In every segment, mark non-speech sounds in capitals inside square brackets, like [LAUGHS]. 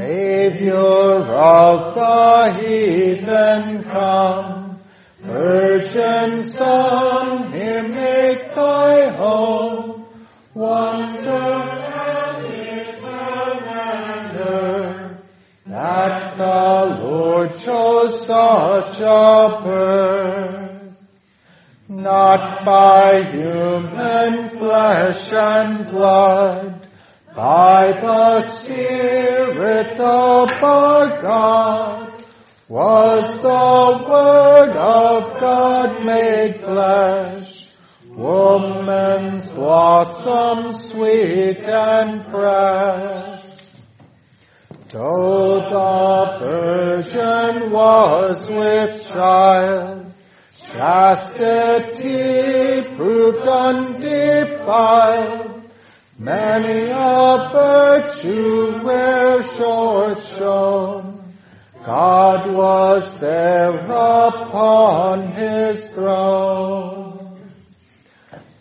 Savior of the heathen, come. Virgin Son, here make thy home. Wonder and wonder that the Lord chose such a birth. Not by human flesh and blood, by the Spirit of our God, was the Word of God made flesh, woman's blossom sweet and fresh. Though the virgin was with child, chastity proved undefiled, Many a virtue where short shone, God was there upon his throne.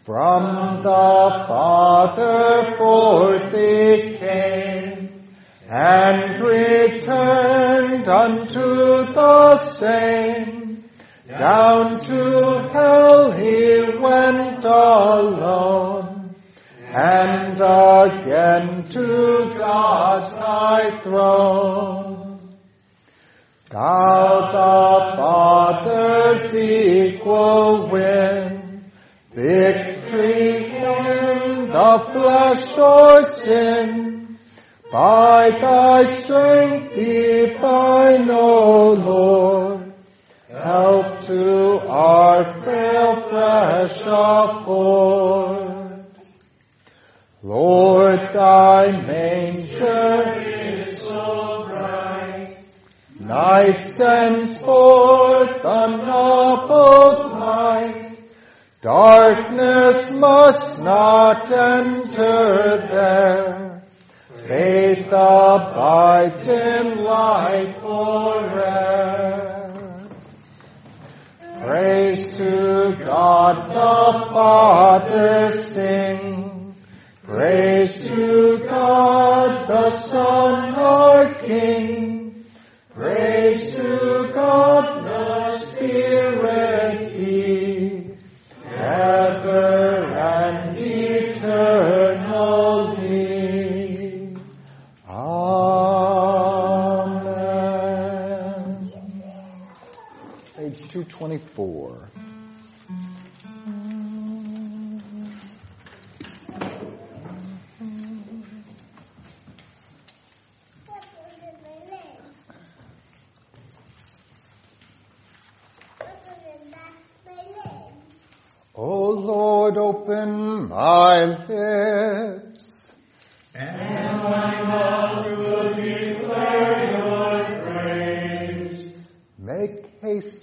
From the Father forth he came, and returned unto the same. Down to hell he went alone and again to God's high throne. Thou the Father's equal win, victory in the flesh or sin, by thy strength divine, O Lord, help to our frail flesh afford. Lord, thy manger is so bright. Night sends forth the novel's light. Darkness must not enter there. Faith abides in light forever. Praise to God the Father. Praise to God the Son, our King. Praise to God the Spirit be, ever and eternally. Amen. Page 224.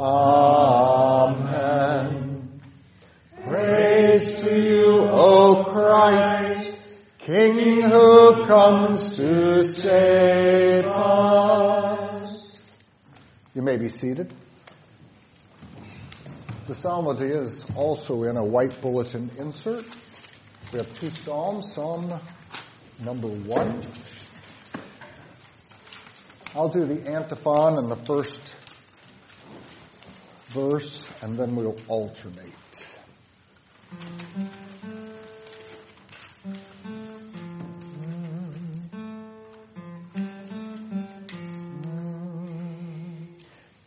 Amen. Praise to you, O Christ, King who comes to save us. You may be seated. The psalmody is also in a white bulletin insert. We have two psalms. Psalm number one. I'll do the antiphon in the first verse, and then we'll alternate.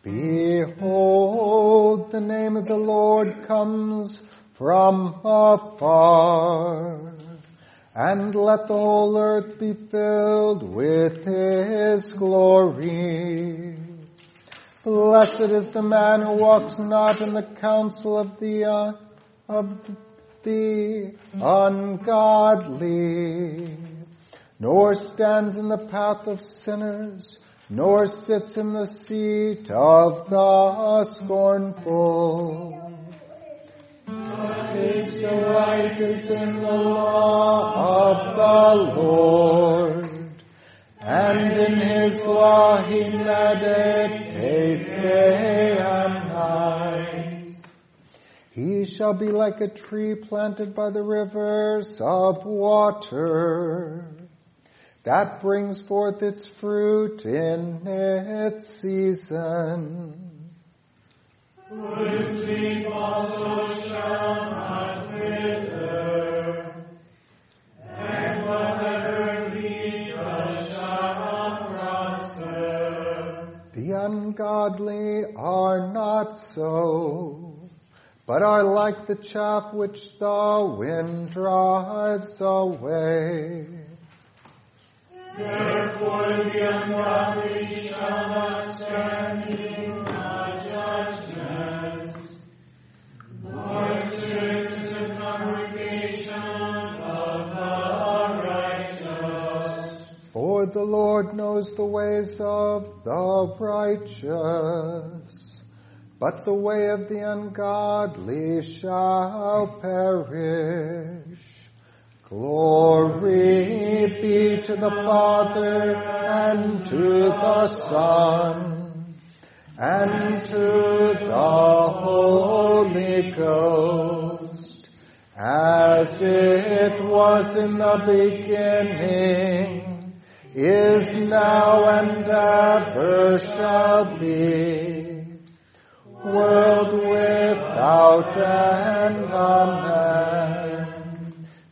Behold, the name of the Lord comes from afar, and let the whole earth be filled with his glory. Blessed is the man who walks not in the counsel of the uh, of the ungodly, nor stands in the path of sinners, nor sits in the seat of the scornful. His delight is in the law of the Lord, and in his law he meditates day and night. He shall be like a tree planted by the rivers of water that brings forth its fruit in its season. Whose leaf also shall ungodly are not so, but are like the chaff which the wind drives away. Therefore the ungodly shall not stand the Lord knows the ways of the righteous, but the way of the ungodly shall perish. Glory be to the Father and to the Son and to the Holy Ghost, as it was in the beginning, is now and ever shall be, world without end. Amen.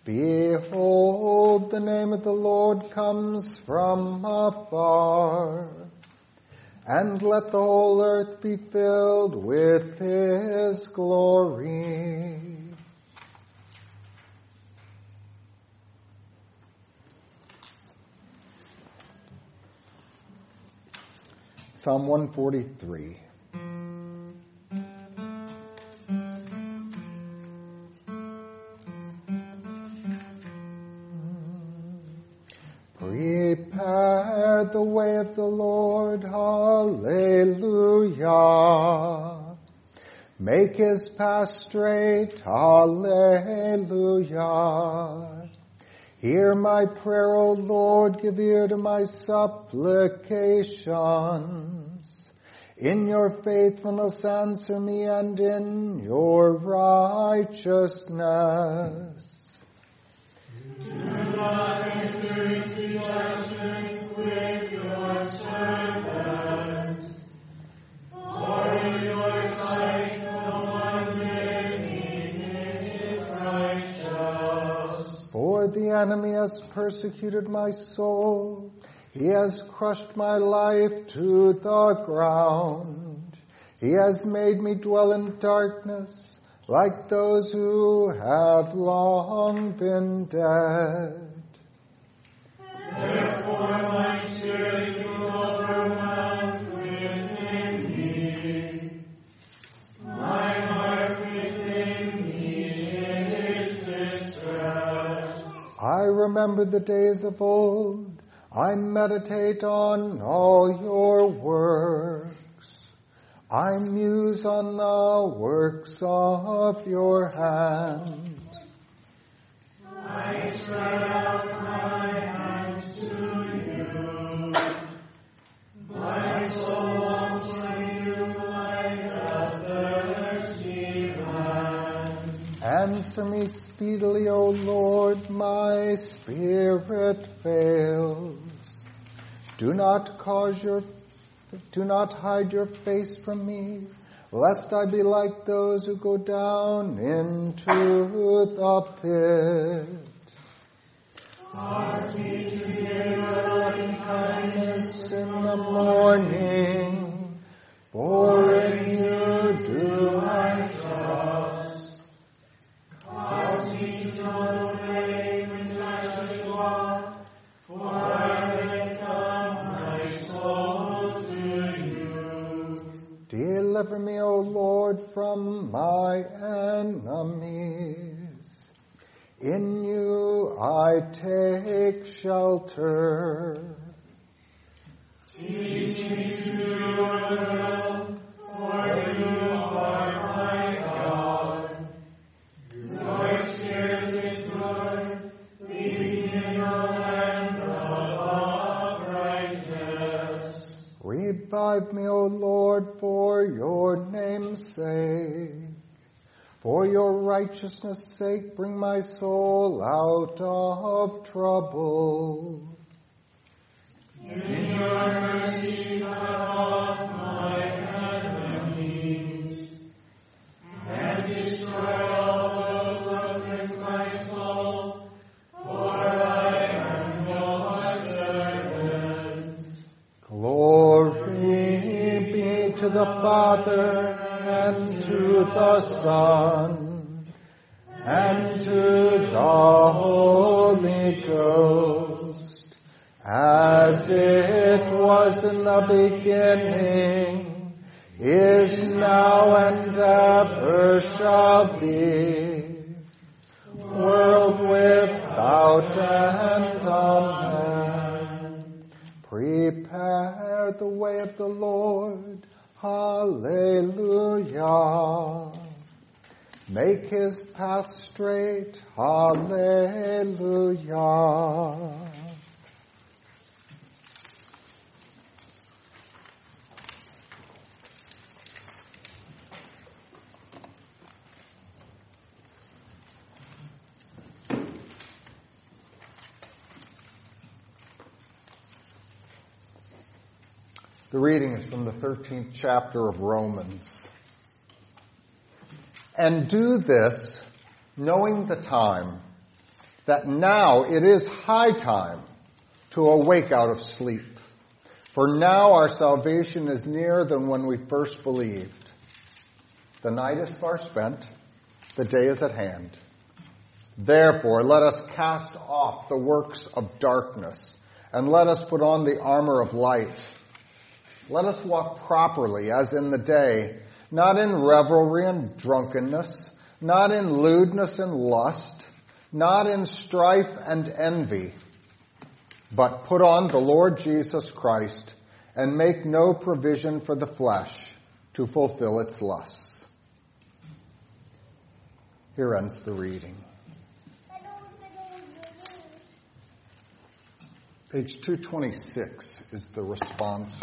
Behold, the name of the Lord comes from afar. And let the whole earth be filled with his glory. Psalm 143. Prepare the way of the Lord, hallelujah. Make his path straight, hallelujah. Hear my prayer, O Lord, give ear to my supplications. In your faithfulness answer me and in your righteousness. Do not with your servant, for your sight righteous. For the enemy has persecuted my soul. He has crushed my life to the ground. He has made me dwell in darkness like those who have long been dead. Therefore my spirit is overwhelmed within me. My heart within me is distressed. I remember the days of old. I meditate on all your works. I muse on the works of your hand. I spread out my Answer me speedily, O Lord, my spirit fails. Do not cause your, do not hide your face from me, lest I be like those who go down into the pit. Cause me to hear your loving kindness in the morning, for in you Deliver me, O Lord, from my enemies. In you I take shelter. Revive me, O Lord, for your name's sake. For your righteousness' sake, bring my soul out of trouble. In your mercy, to the Father and to the Son and to the Holy Ghost, as it was in the beginning, is now and ever shall be, world without end. Amen. Prepare the way of the Lord. Hallelujah. Make his path straight. Hallelujah. The reading is from the 13th chapter of Romans. And do this, knowing the time, that now it is high time to awake out of sleep. For now our salvation is nearer than when we first believed. The night is far spent, the day is at hand. Therefore, let us cast off the works of darkness, and let us put on the armor of light. Let us walk properly as in the day, not in revelry and drunkenness, not in lewdness and lust, not in strife and envy, but put on the Lord Jesus Christ and make no provision for the flesh to fulfill its lusts. Here ends the reading. Page 226 is the response.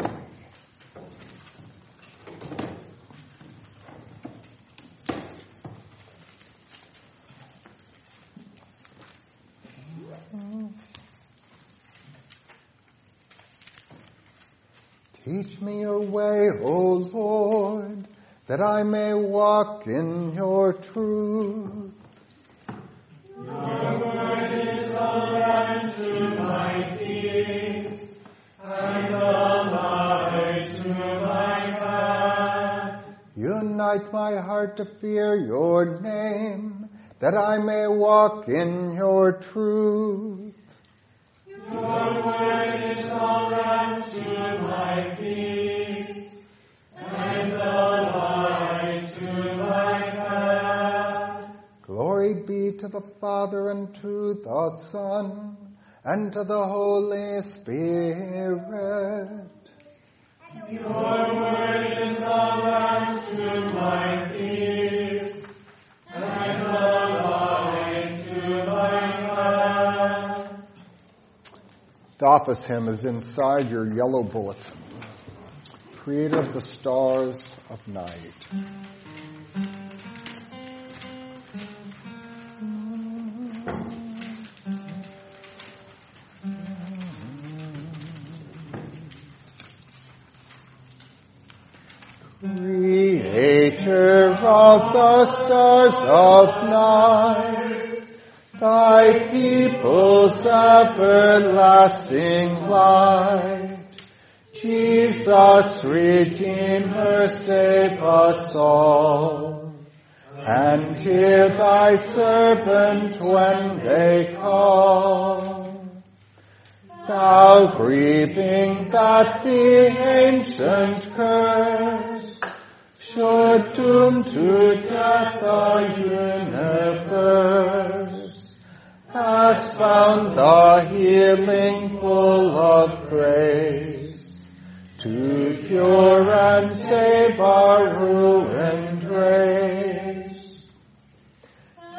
Teach me your way, O Lord, that I may walk in your truth. Your word is a lamp to my feet, and a light to my path. Unite my heart to fear your name, that I may walk in your truth. Your word be to the Father and to the Son and to the Holy Spirit. Your word is a lamp to my feet, and a light to my path. The office hymn is inside your yellow bulletin. Creator of the stars of night. Of the stars of night, thy people's everlasting light. Jesus, Redeemer, save us all. And hear thy servant when they call. Thou grieving that the ancient curse should doom to death the universe, hast found the healing full of grace. to cure and save our ruined race.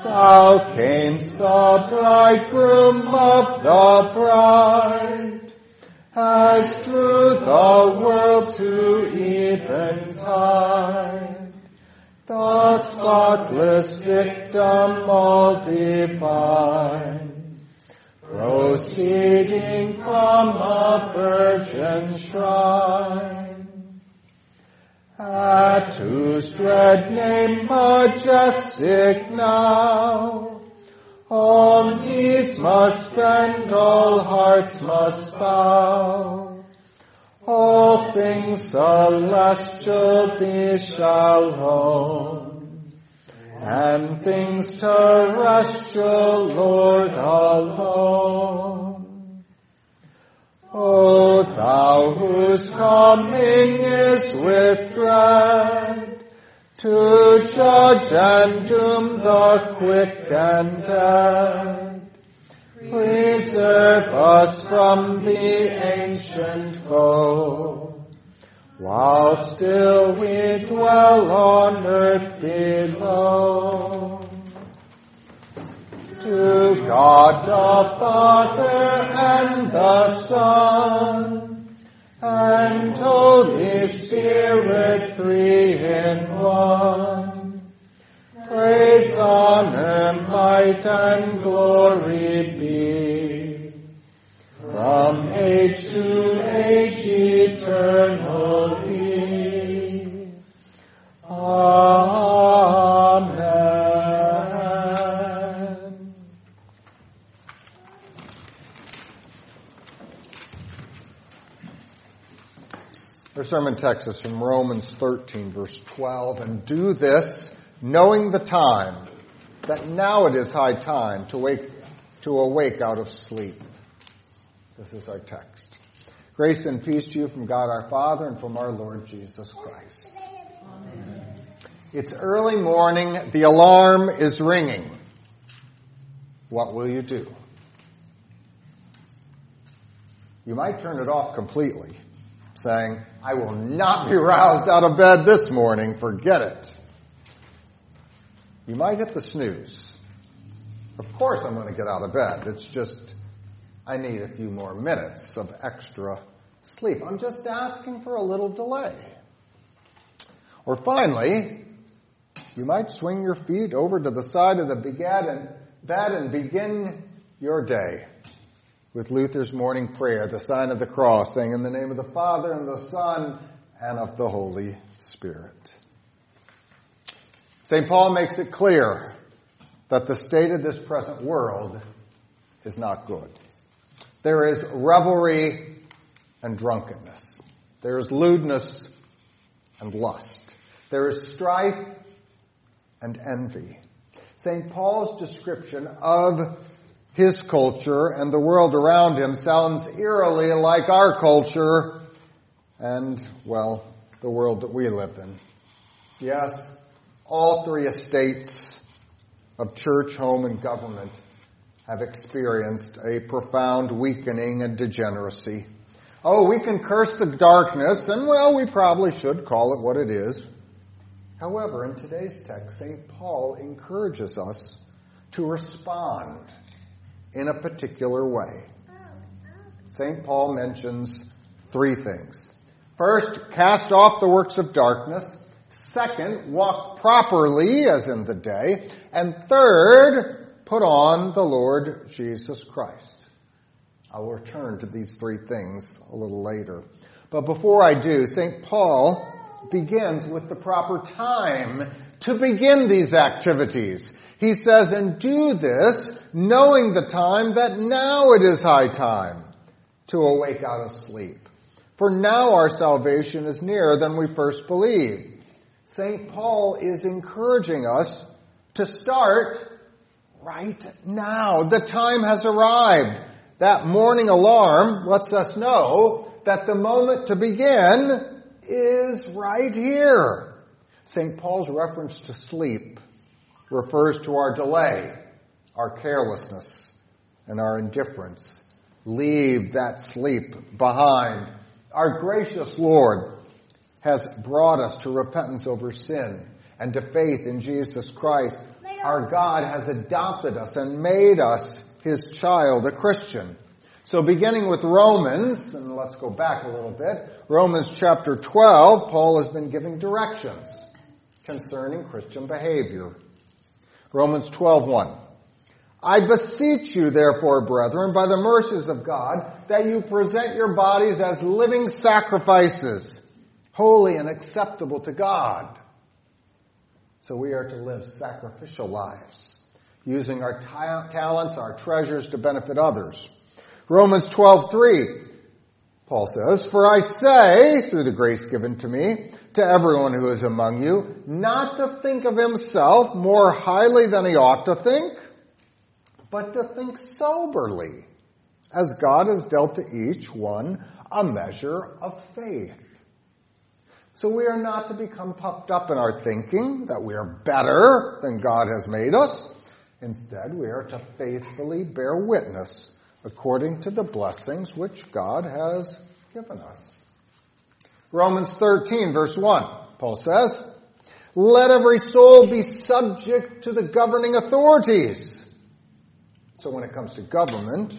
Thou camest the bridegroom of the bride, as through the world to eventide, the spotless victim all divine, proceeding from a virgin shrine. At whose dread name majestic now, all knees must bend, all hearts must bow. All things celestial be shall own, and things terrestrial, Lord alone. O thou whose coming is with dread, to judge and doom the quick and dead, preserve us from the ancient foe, while still we dwell on earth below. To God the Father and the Son and Holy Spirit, three in one. Praise, on honor, might, and glory be from age to age eternally. Amen. Our sermon text is from Romans 13, verse 12. And do this, knowing the time, that now it is high time to wake, to awake out of sleep. This is our text. Grace and peace to you from God our Father and from our Lord Jesus Christ. It's early morning. The alarm is ringing. What will you do? You might turn it off completely, saying, I will not be [LAUGHS] roused out of bed this morning. Forget it. You might hit the snooze. Of course I'm going to get out of bed. It's just, I need a few more minutes of extra sleep. I'm just asking for a little delay. Or finally, you might swing your feet over to the side of the bed and begin your day with Luther's morning prayer, the sign of the cross, saying, In the name of the Father, and the Son, and of the Holy Spirit. St. Paul makes it clear that the state of this present world is not good. There is revelry and drunkenness. There is lewdness and lust. There is strife and envy. St. Paul's description of his culture and the world around him sounds eerily like our culture and, well, the world that we live in. Yes, all three estates of church, home, and government have experienced a profound weakening and degeneracy. Oh, we can curse the darkness, and well, we probably should call it what it is. However, in today's text, St. Paul encourages us to respond in a particular way. St. Paul mentions three things. First, cast off the works of darkness. Second, walk properly as in the day. And third, put on the Lord Jesus Christ. I'll return to these three things a little later. But before I do, St. Paul begins with the proper time to begin these activities. He says, and do this knowing the time that now it is high time to awake out of sleep. For now our salvation is nearer than we first believed. St. Paul is encouraging us to start right now. The time has arrived. That morning alarm lets us know that the moment to begin is right here. St. Paul's reference to sleep refers to our delay, our carelessness, and our indifference. Leave that sleep behind Our gracious Lord has brought us to repentance over sin and to faith in Jesus Christ. Our God has adopted us and made us his child, a Christian. So beginning with Romans, and let's go back a little bit, Romans chapter 12, Paul has been giving directions concerning Christian behavior. Romans 12:1. I beseech you, therefore, brethren, by the mercies of God, that you present your bodies as living sacrifices, holy and acceptable to God. So we are to live sacrificial lives, using our ta- talents, our treasures to benefit others. Romans 12:3 Paul says, "For I say, through the grace given to me, to everyone who is among you, not to think of himself more highly than he ought to think, but to think soberly, as God has dealt to each one a measure of faith. So we are not to become puffed up in our thinking that we are better than God has made us. Instead, we are to faithfully bear witness according to the blessings which God has given us. Romans 13 verse 1, Paul says, let every soul be subject to the governing authorities so when it comes to government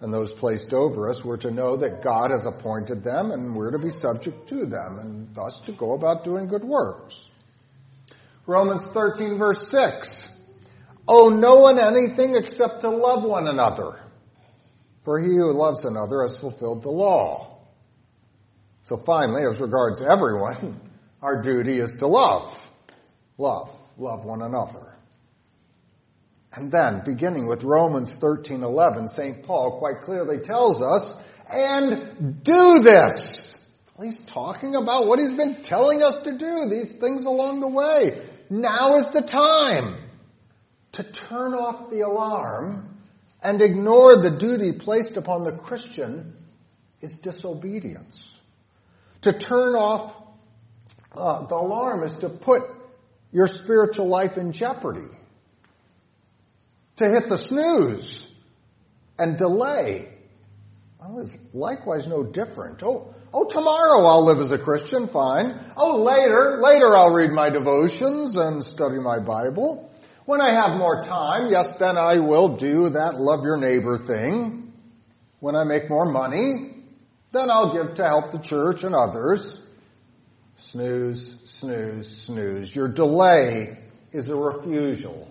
and those placed over us, we're to know that God has appointed them and we're to be subject to them and thus to go about doing good works. Romans 13 verse 6. Owe no one anything except to love one another. For he who loves another has fulfilled the law. So finally, as regards everyone, [LAUGHS] our duty is to love. Love. Love one another. And then, beginning with Romans 13:11, St. Paul quite clearly tells us, and do this. He's talking about what he's been telling us to do, these things along the way. Now is the time to turn off the alarm and ignore the duty placed upon the Christian is disobedience. To turn off uh, the alarm is to put your spiritual life in jeopardy to hit the snooze and delay. I was likewise no different. Oh, oh, tomorrow I'll live as a Christian, fine. Oh, later, later I'll read my devotions and study my Bible. When I have more time, yes, then I will do that love your neighbor thing. When I make more money, then I'll give to help the church and others. Snooze, snooze, snooze. Your delay is a refusal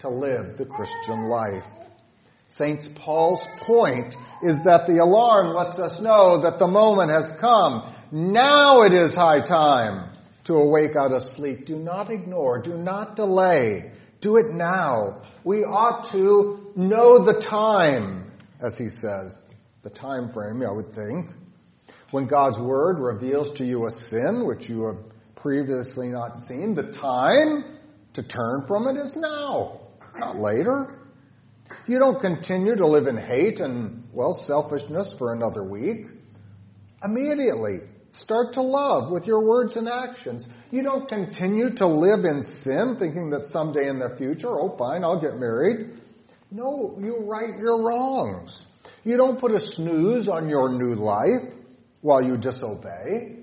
to live the Christian life. St. Paul's point is that the alarm lets us know that the moment has come. Now it is high time to awake out of sleep. Do not ignore. Do not delay. Do it now. We ought to know the time, as he says. The time frame, I would think. When God's Word reveals to you a sin which you have previously not seen, the time to turn from it is now not later. You don't continue to live in hate and, well, selfishness for another week. Immediately, start to love with your words and actions. You don't continue to live in sin thinking that someday in the future, oh fine, I'll get married. No, you right your wrongs. You don't put a snooze on your new life while you disobey.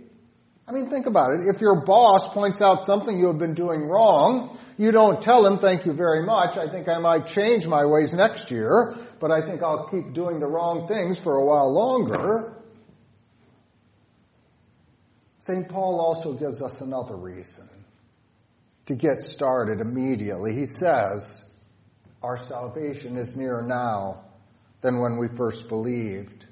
I mean, think about it. If your boss points out something you have been doing wrong, you don't tell him, thank you very much. I think I might change my ways next year, but I think I'll keep doing the wrong things for a while longer. St. Paul also gives us another reason to get started immediately. He says, Our salvation is nearer now than when we first believed.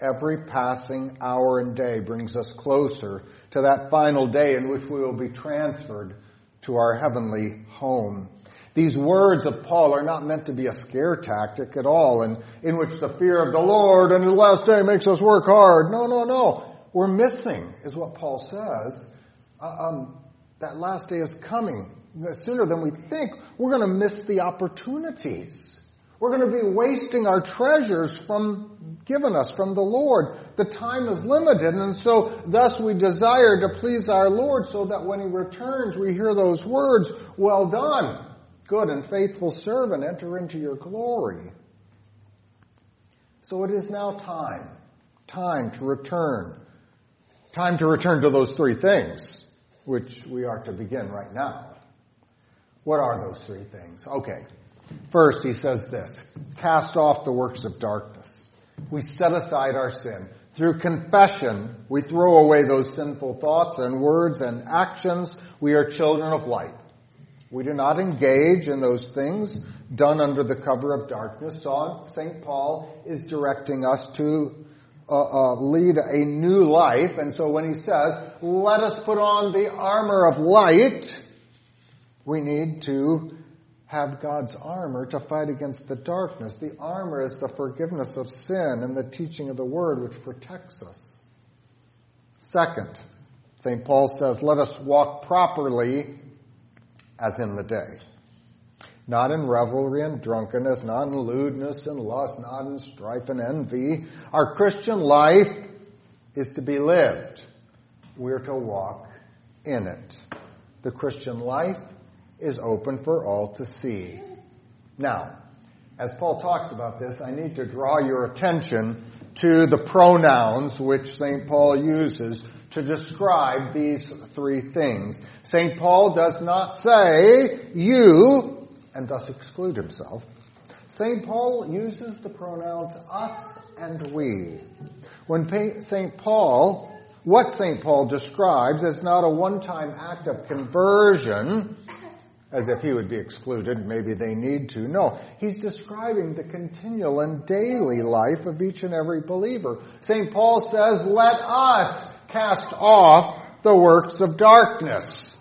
Every passing hour and day brings us closer to that final day in which we will be transferred to our heavenly home. These words of Paul are not meant to be a scare tactic at all, and in which the fear of the Lord and the last day makes us work hard. No, no, no. We're missing, is what Paul says. Uh, um, that last day is coming sooner than we think. We're going to miss the opportunities. We're going to be wasting our treasures from given us from the Lord. The time is limited, and so thus we desire to please our Lord so that when He returns, we hear those words, Well done, good and faithful servant, enter into your glory. So it is now time time to return. Time to return to those three things, which we are to begin right now. What are those three things? Okay. First, he says this cast off the works of darkness. We set aside our sin. Through confession, we throw away those sinful thoughts and words and actions. We are children of light. We do not engage in those things done under the cover of darkness. So St. Paul is directing us to uh, uh, lead a new life. And so when he says, let us put on the armor of light, we need to have God's armor to fight against the darkness. The armor is the forgiveness of sin and the teaching of the word which protects us. Second, St. Paul says, let us walk properly as in the day. Not in revelry and drunkenness, not in lewdness and lust, not in strife and envy. Our Christian life is to be lived. We're to walk in it. The Christian life is open for all to see. Now, as Paul talks about this, I need to draw your attention to the pronouns which St. Paul uses to describe these three things. St. Paul does not say you and thus exclude himself. St. Paul uses the pronouns us and we. When St. Paul, what St. Paul describes as not a one-time act of conversion, as if he would be excluded. Maybe they need to. No, he's describing the continual and daily life of each and every believer. St. Paul says, let us cast off the works of darkness.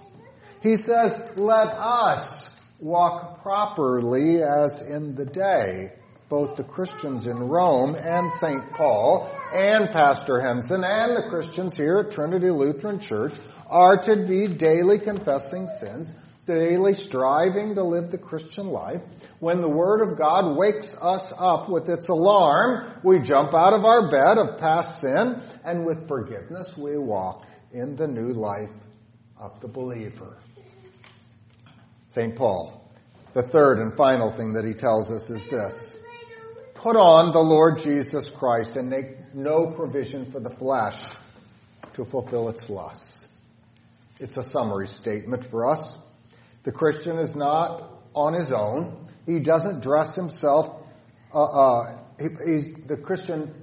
He says, let us walk properly as in the day. Both the Christians in Rome and St. Paul and Pastor Henson and the Christians here at Trinity Lutheran Church are to be daily confessing sins daily striving to live the Christian life, when the Word of God wakes us up with its alarm, we jump out of our bed of past sin, and with forgiveness we walk in the new life of the believer. St. Paul, the third and final thing that he tells us is this. Put on the Lord Jesus Christ and make no provision for the flesh to fulfill its lusts. It's a summary statement for us. The Christian is not on his own. He doesn't dress himself. Uh, uh, he, the Christian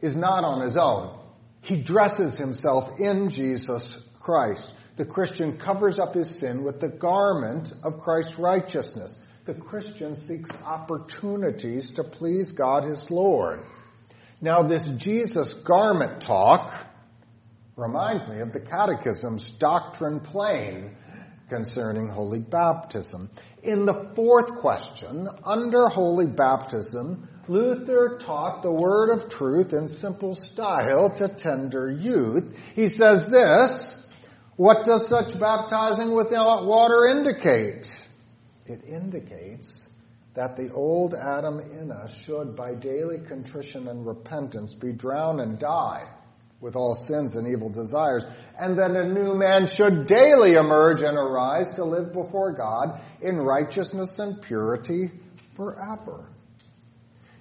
is not on his own. He dresses himself in Jesus Christ. The Christian covers up his sin with the garment of Christ's righteousness. The Christian seeks opportunities to please God his Lord. Now, this Jesus garment talk reminds me of the Catechism's doctrine plain concerning holy baptism. In the fourth question, under holy baptism, Luther taught the word of truth in simple style to tender youth. He says this, what does such baptizing with water indicate? It indicates that the old Adam in us should, by daily contrition and repentance, be drowned and die with all sins and evil desires, and that a new man should daily emerge and arise to live before God in righteousness and purity forever.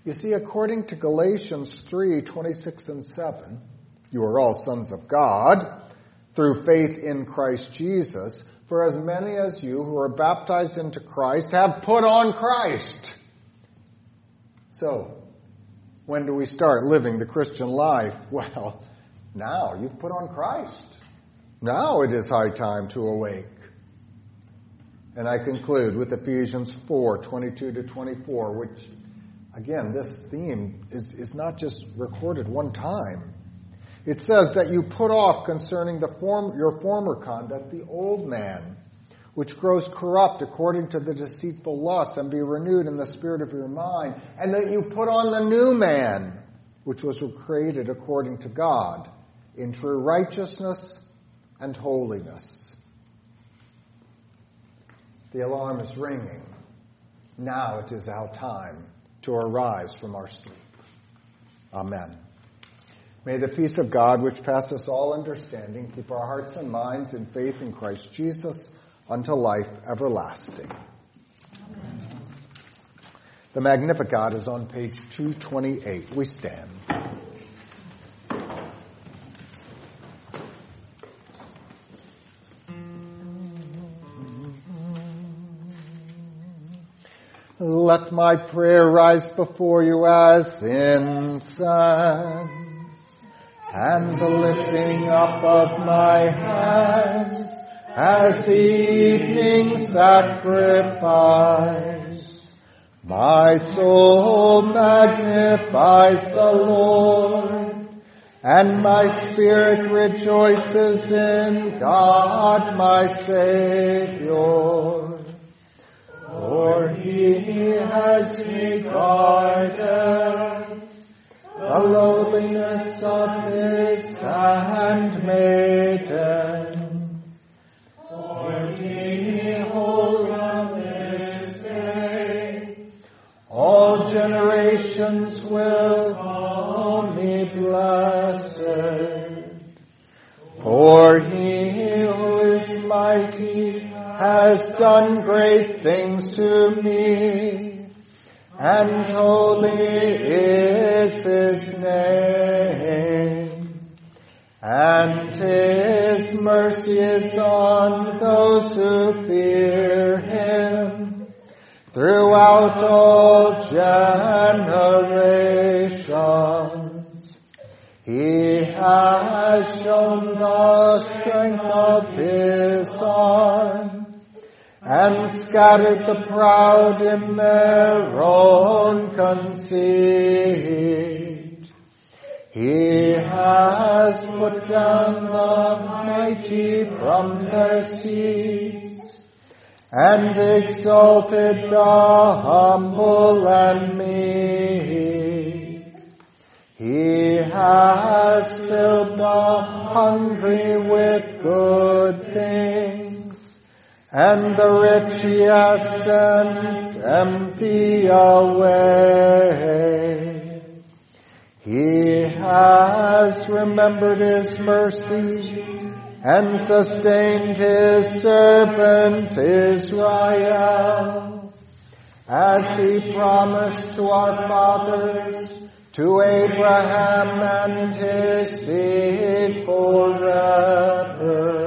You see, according to Galatians 3 26 and 7, you are all sons of God through faith in Christ Jesus. For as many as you who are baptized into Christ have put on Christ. So, when do we start living the Christian life? [LAUGHS] Well, now you've put on Christ. Now it is high time to awake. And I conclude with Ephesians 4 22 to 24, which, again, this theme is, is not just recorded one time. It says that you put off concerning the form, your former conduct the old man, which grows corrupt according to the deceitful lusts, and be renewed in the spirit of your mind, and that you put on the new man, which was created according to God in true righteousness and holiness. The alarm is ringing. Now it is our time to arise from our sleep. Amen. May the peace of God, which passes all understanding, keep our hearts and minds in faith in Christ Jesus unto life everlasting. Amen. The Magnificat is on page 228. We stand. Let my prayer rise before you as incense, and the lifting up of my hands as the evening sacrifice. My soul magnifies the Lord, and my spirit rejoices in God my Savior. For he has regarded the lowliness of his handmaiden. For behold on this day, all generations will done great things to me, and holy is his name. And his mercy is on those who fear him throughout all generations. He has shown the strength of his arm and scattered the proud in their own conceit. He has put down the mighty from their seats and exalted the humble and meek. He has filled the hungry with good things, and the rich he has sent empty away. He has remembered his mercy and sustained his servant Israel, as he promised to our fathers, to Abraham and his seed forever.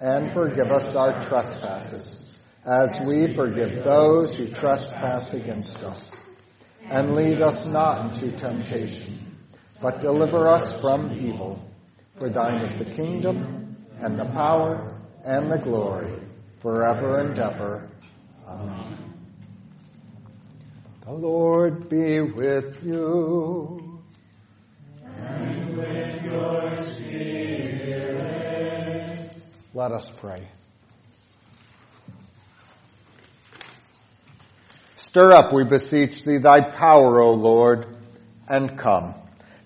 and forgive us our trespasses, as we forgive those who trespass against us. And lead us not into temptation, but deliver us from evil. For thine is the kingdom, and the power, and the glory, forever and ever. Amen. The Lord be with you. And with your Let us pray. Stir up, we beseech thee, thy power, O Lord, and come,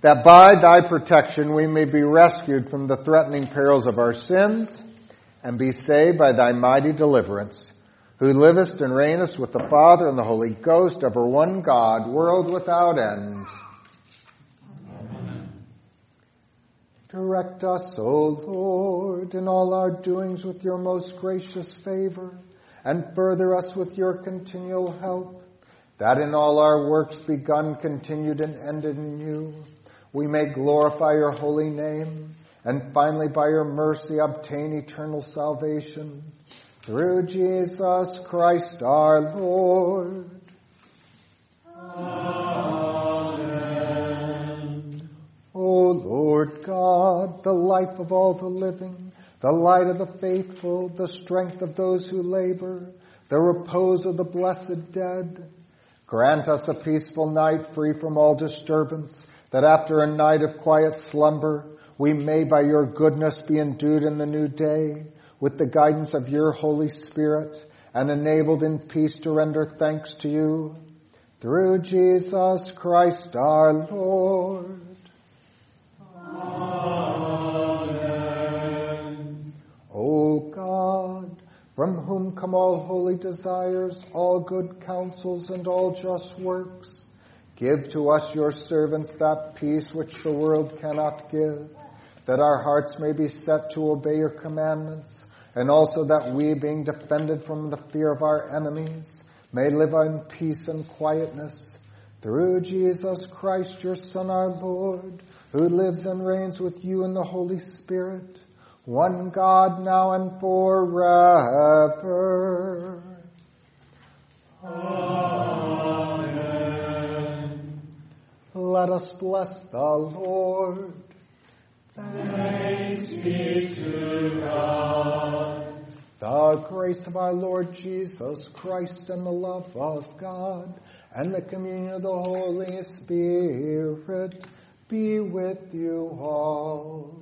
that by thy protection we may be rescued from the threatening perils of our sins, and be saved by thy mighty deliverance, who livest and reignest with the Father and the Holy Ghost, ever one God, world without end. Direct us, O Lord, in all our doings with your most gracious favor, and further us with your continual help, that in all our works begun, continued, and ended in you, we may glorify your holy name, and finally by your mercy obtain eternal salvation. Through Jesus Christ our Lord. Lord God, the life of all the living, the light of the faithful, the strength of those who labor, the repose of the blessed dead. Grant us a peaceful night free from all disturbance, that after a night of quiet slumber, we may by your goodness be endued in the new day with the guidance of your Holy Spirit and enabled in peace to render thanks to you. Through Jesus Christ our Lord. From whom come all holy desires, all good counsels, and all just works, give to us, your servants, that peace which the world cannot give, that our hearts may be set to obey your commandments, and also that we, being defended from the fear of our enemies, may live in peace and quietness. Through Jesus Christ, your Son, our Lord, who lives and reigns with you in the Holy Spirit, one God now and forever. Amen. Let us bless the Lord. Thanks be to God. The grace of our Lord Jesus Christ and the love of God and the communion of the Holy Spirit be with you all.